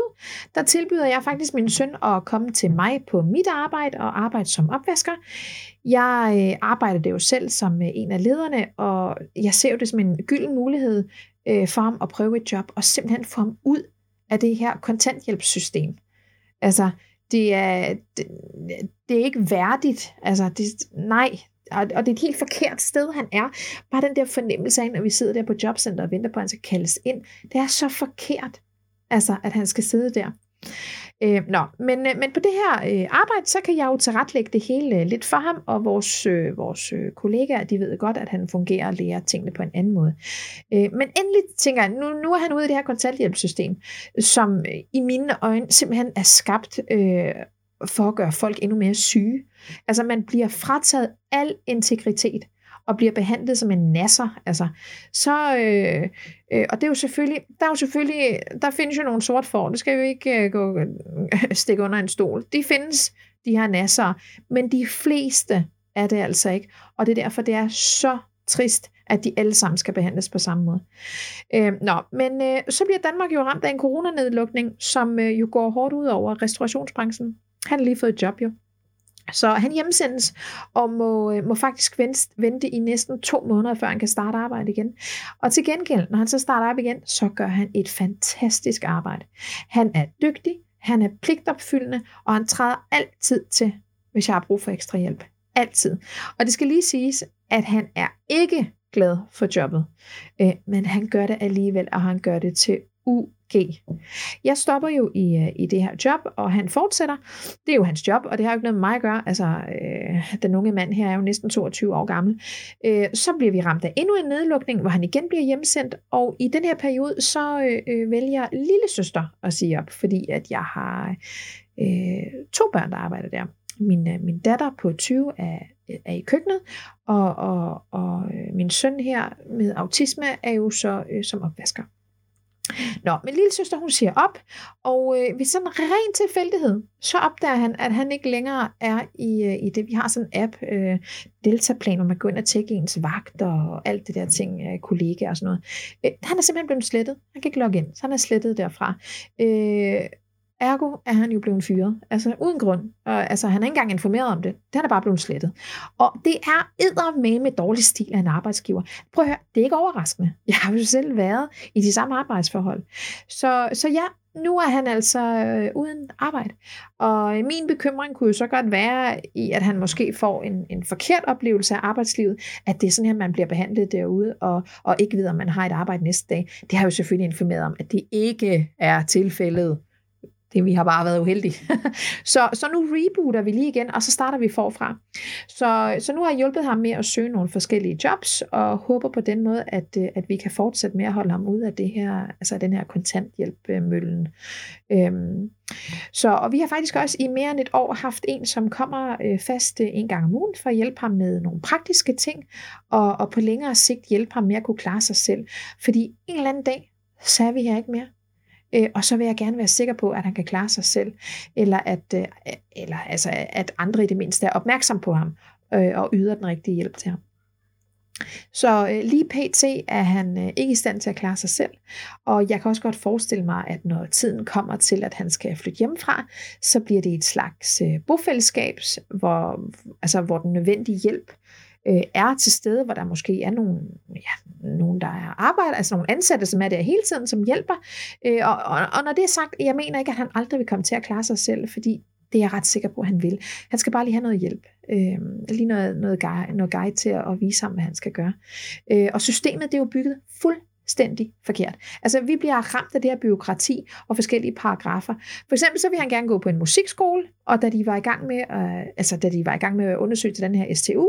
der tilbyder jeg faktisk min søn at komme til mig på mit arbejde og arbejde som opvasker. Jeg øh, arbejder det jo selv som øh, en af lederne, og jeg ser jo det som en gylden mulighed øh, for ham at prøve et job og simpelthen få ham ud af det her kontanthjælpssystem. Altså, det er, det, det er ikke værdigt. Altså, det, nej, og, og det er et helt forkert sted, han er. Bare den der fornemmelse af, når vi sidder der på jobcenter og venter på, at han skal kaldes ind, det er så forkert, altså, at han skal sidde der. Øh, nå, men, øh, men på det her øh, arbejde, så kan jeg jo tilretlægge det hele øh, lidt for ham, og vores, øh, vores øh, kollegaer, de ved godt, at han fungerer og lærer tingene på en anden måde. Øh, men endelig tænker jeg, nu, nu er han ude i det her kontanthjælpssystem, som øh, i mine øjne simpelthen er skabt øh, for at gøre folk endnu mere syge. Altså man bliver frataget al integritet, og bliver behandlet som en nasser, altså, så, øh, øh, og det er jo selvfølgelig, der er jo selvfølgelig, der findes jo nogle sort for, det skal jo ikke øh, gå, øh, stikke under en stol. De findes, de her nasser, men de fleste er det altså ikke, og det er derfor, det er så trist, at de alle sammen skal behandles på samme måde. Øh, nå, men øh, så bliver Danmark jo ramt af en coronanedlukning, som øh, jo går hårdt ud over restaurationsbranchen. Han har lige fået et job jo. Så han hjemsendes og må, øh, må faktisk vente, vente i næsten to måneder, før han kan starte arbejde igen. Og til gengæld, når han så starter op igen, så gør han et fantastisk arbejde. Han er dygtig, han er pligtopfyldende, og han træder altid til, hvis jeg har brug for ekstra hjælp. Altid. Og det skal lige siges, at han er ikke glad for jobbet, øh, men han gør det alligevel, og han gør det til UG. Jeg stopper jo i, øh, i det her job, og han fortsætter. Det er jo hans job, og det har jo ikke noget med mig at gøre. Altså, øh, den unge mand her er jo næsten 22 år gammel. Øh, så bliver vi ramt af endnu en nedlukning, hvor han igen bliver hjemsendt, og i den her periode, så øh, øh vælger lille søster at sige op, fordi at jeg har øh, to børn, der arbejder der. Min, øh, min datter på 20 er, er i køkkenet, og, og, og øh, min søn her med autisme er jo så øh, som opvasker. Nå, men lille søster hun siger op, og øh, ved sådan en ren tilfældighed, så opdager han, at han ikke længere er i, øh, i det. Vi har sådan en app, øh, Deltaplan, hvor man går ind og tjekker ens vagt og alt det der ting, øh, kollegaer og sådan noget. Øh, han er simpelthen blevet slettet. Han kan ikke logge ind, så han er slettet derfra. Øh, Ergo er han jo blevet fyret. Altså uden grund. Og, altså han er ikke engang informeret om det. Den er bare blevet slettet. Og det er edder med med dårlig stil af en arbejdsgiver. Prøv at høre, det er ikke overraskende. Jeg har jo selv været i de samme arbejdsforhold. Så, så ja, nu er han altså øh, uden arbejde. Og øh, min bekymring kunne jo så godt være i, at han måske får en, en forkert oplevelse af arbejdslivet, at det er sådan her, man bliver behandlet derude, og, og ikke ved, om man har et arbejde næste dag. Det har jo selvfølgelig informeret om, at det ikke er tilfældet. Det, vi har bare været uheldige. så, så nu rebooter vi lige igen, og så starter vi forfra. Så, så nu har jeg hjulpet ham med at søge nogle forskellige jobs, og håber på den måde, at, øh, at vi kan fortsætte med at holde ham ud af det her, altså den her kontanthjælpmøllen. Øhm, så, og vi har faktisk også i mere end et år haft en, som kommer øh, fast øh, en gang om ugen for at hjælpe ham med nogle praktiske ting, og, og på længere sigt hjælpe ham med at kunne klare sig selv. Fordi en eller anden dag, så er vi her ikke mere øh, og så vil jeg gerne være sikker på, at han kan klare sig selv, eller at, øh, eller, altså, at andre i det mindste er opmærksom på ham, øh, og yder den rigtige hjælp til ham. Så øh, lige pt. er han øh, ikke i stand til at klare sig selv, og jeg kan også godt forestille mig, at når tiden kommer til, at han skal flytte hjemmefra, så bliver det et slags øh, bofællesskab, hvor, altså, hvor den nødvendige hjælp øh, er til stede, hvor der måske er nogle, ja, nogen, der er arbejder, altså nogle ansatte, som er der hele tiden, som hjælper. Øh, og, og, og når det er sagt, jeg mener ikke, at han aldrig vil komme til at klare sig selv, fordi det er jeg ret sikker på, at han vil. Han skal bare lige have noget hjælp. Øh, lige noget, noget, guide, noget guide til at, at vise ham, hvad han skal gøre. Øh, og systemet, det er jo bygget fuld fuldstændig forkert. Altså, vi bliver ramt af det her byråkrati og forskellige paragrafer. For eksempel så vil han gerne gå på en musikskole, og da de var i gang med, øh, altså, da de var i gang med at undersøge til den her STU,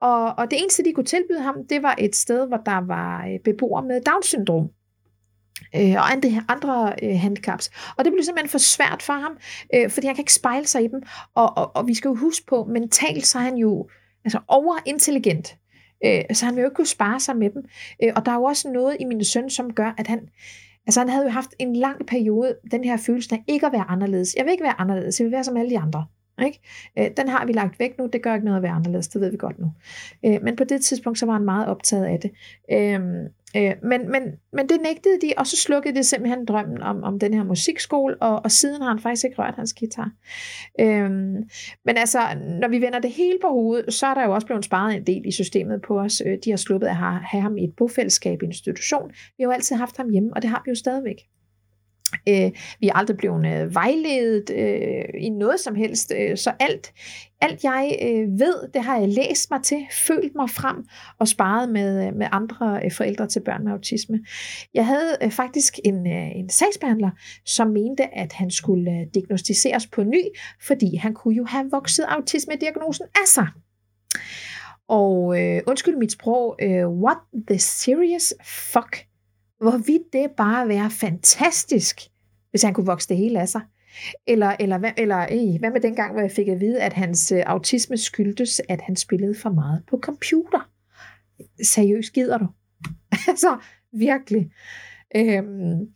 og, og det eneste, de kunne tilbyde ham, det var et sted, hvor der var øh, beboere med Down-syndrom øh, og andre, andre øh, handicaps. Og det blev simpelthen for svært for ham, øh, fordi han kan ikke spejle sig i dem. Og, og, og vi skal jo huske på, mentalt så er han jo altså overintelligent. Øh, så han vil jo ikke kunne spare sig med dem. Øh, og der er jo også noget i min søn, som gør, at han, altså han havde jo haft en lang periode, den her følelse af ikke at være anderledes. Jeg vil ikke være anderledes, jeg vil være som alle de andre. Ikke? Øh, den har vi lagt væk nu, det gør ikke noget at være anderledes, det ved vi godt nu. Øh, men på det tidspunkt, så var han meget optaget af det. Øh, Øh, men, men, men det nægtede de, og så slukkede det simpelthen drømmen om, om den her musikskole, og, og siden har han faktisk ikke rørt hans guitar. Øh, men altså, når vi vender det hele på hovedet, så er der jo også blevet sparet en del i systemet på os. Øh, de har sluppet at have, have ham i et bofællesskab i institution. Vi har jo altid haft ham hjemme, og det har vi jo stadigvæk. Øh, vi er aldrig blevet øh, vejledet øh, i noget som helst, øh, så alt, alt jeg øh, ved, det har jeg læst mig til, følt mig frem og sparet med, øh, med andre øh, forældre til børn med autisme. Jeg havde øh, faktisk en, øh, en sagsbehandler, som mente, at han skulle øh, diagnostiseres på ny, fordi han kunne jo have vokset autisme-diagnosen af sig. Og øh, undskyld mit sprog, øh, what the serious fuck hvorvidt det bare være fantastisk, hvis han kunne vokse det hele af sig. Eller, eller, hvad, eller ey, hvad med dengang, hvor jeg fik at vide, at hans øh, autisme skyldtes, at han spillede for meget på computer? seriøst gider du? altså, virkelig. Øhm,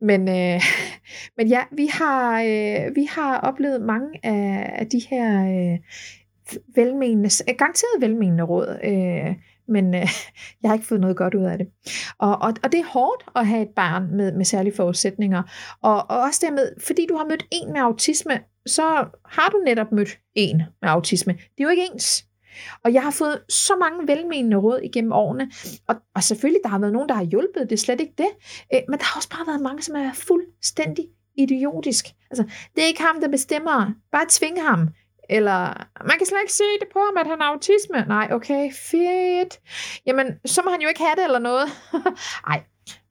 men, øh, men ja, vi har, øh, vi har oplevet mange af, af de her øh, velmenende, garanteret velmenende råd, øh, men øh, jeg har ikke fået noget godt ud af det. Og, og, og det er hårdt at have et barn med, med særlige forudsætninger. Og, og også dermed, fordi du har mødt en med autisme, så har du netop mødt en med autisme. Det er jo ikke ens. Og jeg har fået så mange velmenende råd igennem årene, og, og selvfølgelig, der har været nogen, der har hjulpet, det er slet ikke det, øh, men der har også bare været mange, som er fuldstændig idiotisk. Altså, det er ikke ham, der bestemmer. Bare tvinge ham. Eller, man kan slet ikke se det på ham, at han har autisme. Nej, okay, fedt. Jamen, så må han jo ikke have det eller noget. Nej,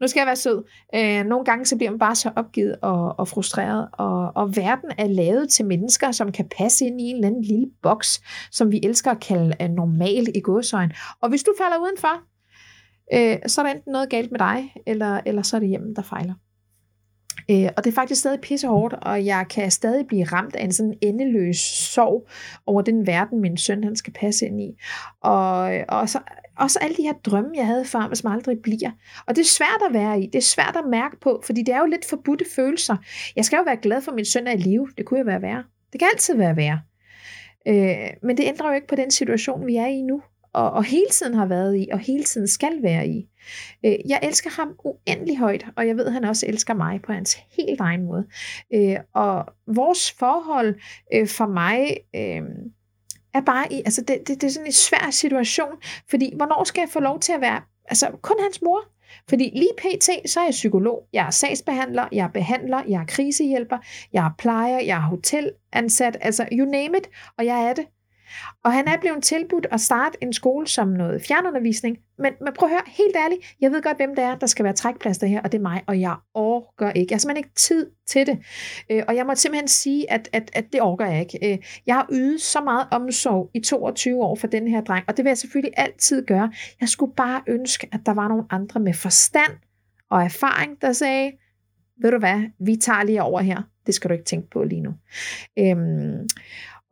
nu skal jeg være sød. Øh, nogle gange så bliver man bare så opgivet og, og frustreret, og, og verden er lavet til mennesker, som kan passe ind i en eller anden lille boks, som vi elsker at kalde øh, uh, normal i godsøjen. Og hvis du falder udenfor, øh, så er der enten noget galt med dig, eller, eller så er det hjemmen, der fejler. Øh, og det er faktisk stadig pissehårdt, og jeg kan stadig blive ramt af en sådan endeløs sorg over den verden, min søn han skal passe ind i. Og, og så, også alle de her drømme, jeg havde før, som aldrig bliver. Og det er svært at være i. Det er svært at mærke på, fordi det er jo lidt forbudte følelser. Jeg skal jo være glad for, at min søn er i live. Det kunne jo være værre. Det kan altid være værre. Øh, men det ændrer jo ikke på den situation, vi er i nu og, og hele tiden har været i, og hele tiden skal være i. Øh, jeg elsker ham uendelig højt, og jeg ved, at han også elsker mig på hans helt egen måde. Øh, og vores forhold øh, for mig øh, er bare i, altså det, det, det er sådan en svær situation, fordi hvornår skal jeg få lov til at være, altså kun hans mor? Fordi lige pt, så er jeg psykolog, jeg er sagsbehandler, jeg er behandler, jeg er krisehjælper, jeg er plejer, jeg er hotelansat, altså you name it, og jeg er det. Og han er blevet tilbudt at starte en skole som noget fjernundervisning. Men, men prøv at høre, helt ærligt, jeg ved godt, hvem det er, der skal være trækplaster her, og det er mig, og jeg orker ikke. Jeg har simpelthen ikke tid til det. Øh, og jeg må simpelthen sige, at, at, at det orker jeg ikke. Øh, jeg har ydet så meget omsorg i 22 år for den her dreng, og det vil jeg selvfølgelig altid gøre. Jeg skulle bare ønske, at der var nogle andre med forstand og erfaring, der sagde, ved du hvad, vi tager lige over her. Det skal du ikke tænke på lige nu. Øhm,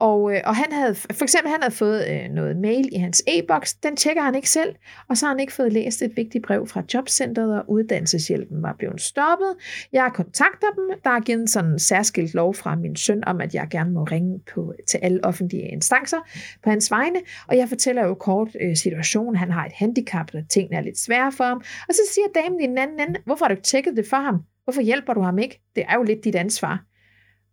og, øh, og han havde, for eksempel han havde fået øh, noget mail i hans e-boks, den tjekker han ikke selv, og så har han ikke fået læst et vigtigt brev fra jobcentret, og uddannelseshjælpen var blevet stoppet. Jeg kontakter dem, der er givet sådan en særskilt lov fra min søn om, at jeg gerne må ringe på, til alle offentlige instanser på hans vegne, og jeg fortæller jo kort øh, situationen, han har et handicap, og tingene er lidt svære for ham, og så siger damen i den anden ende, hvorfor har du ikke tjekket det for ham? Hvorfor hjælper du ham ikke? Det er jo lidt dit ansvar.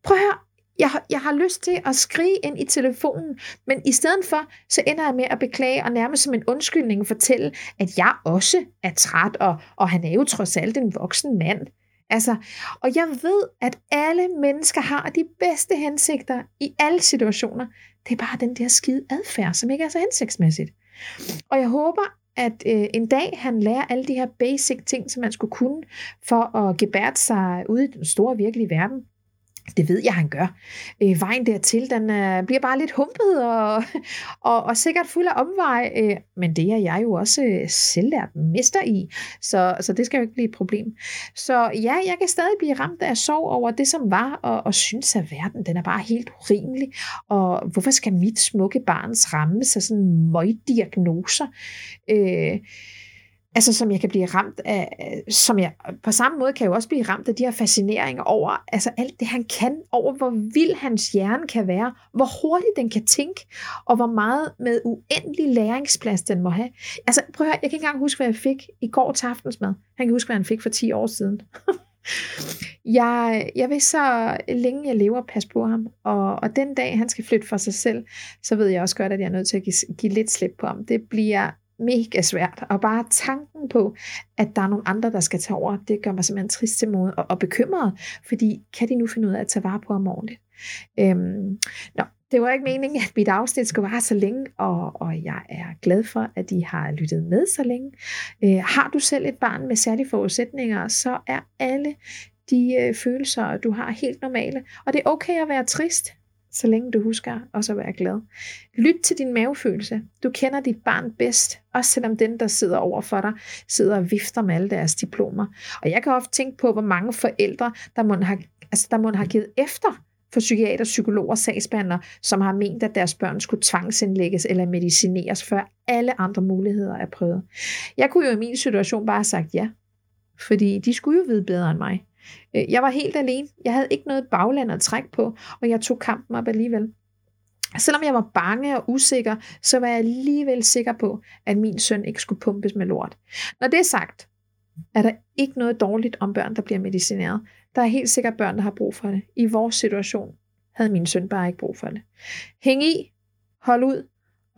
Prøv at høre, jeg, jeg har lyst til at skrige ind i telefonen, men i stedet for, så ender jeg med at beklage og nærmest som en undskyldning fortælle, at jeg også er træt, og, og han er jo trods alt en voksen mand. Altså, og jeg ved, at alle mennesker har de bedste hensigter i alle situationer. Det er bare den der skide adfærd, som ikke er så hensigtsmæssigt. Og jeg håber, at øh, en dag han lærer alle de her basic ting, som man skulle kunne for at gebære sig ude i den store virkelige verden. Det ved jeg, han gør. Øh, vejen dertil, den øh, bliver bare lidt humpet og, og, og sikkert fuld af omvej, øh, men det er jeg jo også øh, selvlært mester i, så, så det skal jo ikke blive et problem. Så ja, jeg kan stadig blive ramt af sorg over det, som var, og, og synes, at verden den er bare helt urimelig, og hvorfor skal mit smukke barns ramme sig sådan møgdiagnoser? Øh, altså som jeg kan blive ramt af, som jeg på samme måde kan jeg jo også blive ramt af de her fascineringer over, altså alt det han kan, over hvor vild hans hjerne kan være, hvor hurtigt den kan tænke, og hvor meget med uendelig læringsplads den må have. Altså prøv at høre, jeg kan ikke engang huske, hvad jeg fik i går til aftensmad. Han kan huske, hvad han fik for 10 år siden. jeg, jeg vil så længe jeg lever passe på ham, og, og den dag han skal flytte for sig selv, så ved jeg også godt, at jeg er nødt til at give, give lidt slip på ham. Det bliver mega svært, og bare tanken på, at der er nogle andre, der skal tage over, det gør mig simpelthen trist til måde og, og bekymret, fordi kan de nu finde ud af at tage vare på ham ordentligt? Øhm, nå, det var ikke meningen, at mit afsnit skulle vare så længe, og, og jeg er glad for, at I har lyttet med så længe. Øh, har du selv et barn med særlige forudsætninger, så er alle de øh, følelser, du har helt normale, og det er okay at være trist så længe du husker også at være glad. Lyt til din mavefølelse. Du kender dit barn bedst, også selvom den, der sidder over for dig, sidder og vifter med alle deres diplomer. Og jeg kan ofte tænke på, hvor mange forældre, der må have, altså, der må have givet efter for psykiater, psykologer og sagsbehandlere, som har ment, at deres børn skulle tvangsindlægges eller medicineres, før alle andre muligheder er prøvet. Jeg kunne jo i min situation bare have sagt ja, fordi de skulle jo vide bedre end mig. Øh, jeg var helt alene. Jeg havde ikke noget bagland at trække på, og jeg tog kampen op alligevel. Selvom jeg var bange og usikker, så var jeg alligevel sikker på, at min søn ikke skulle pumpes med lort. Når det er sagt, er der ikke noget dårligt om børn, der bliver medicineret. Der er helt sikkert børn, der har brug for det. I vores situation havde min søn bare ikke brug for det. Hæng i, hold ud,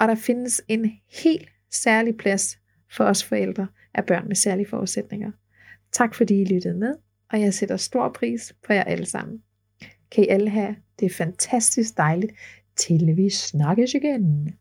og der findes en helt særlig plads for os forældre af børn med særlige forudsætninger. Tak fordi I lyttede med, og jeg sætter stor pris på jer alle sammen. Kan I alle have det fantastisk dejligt, til vi snakkes igen.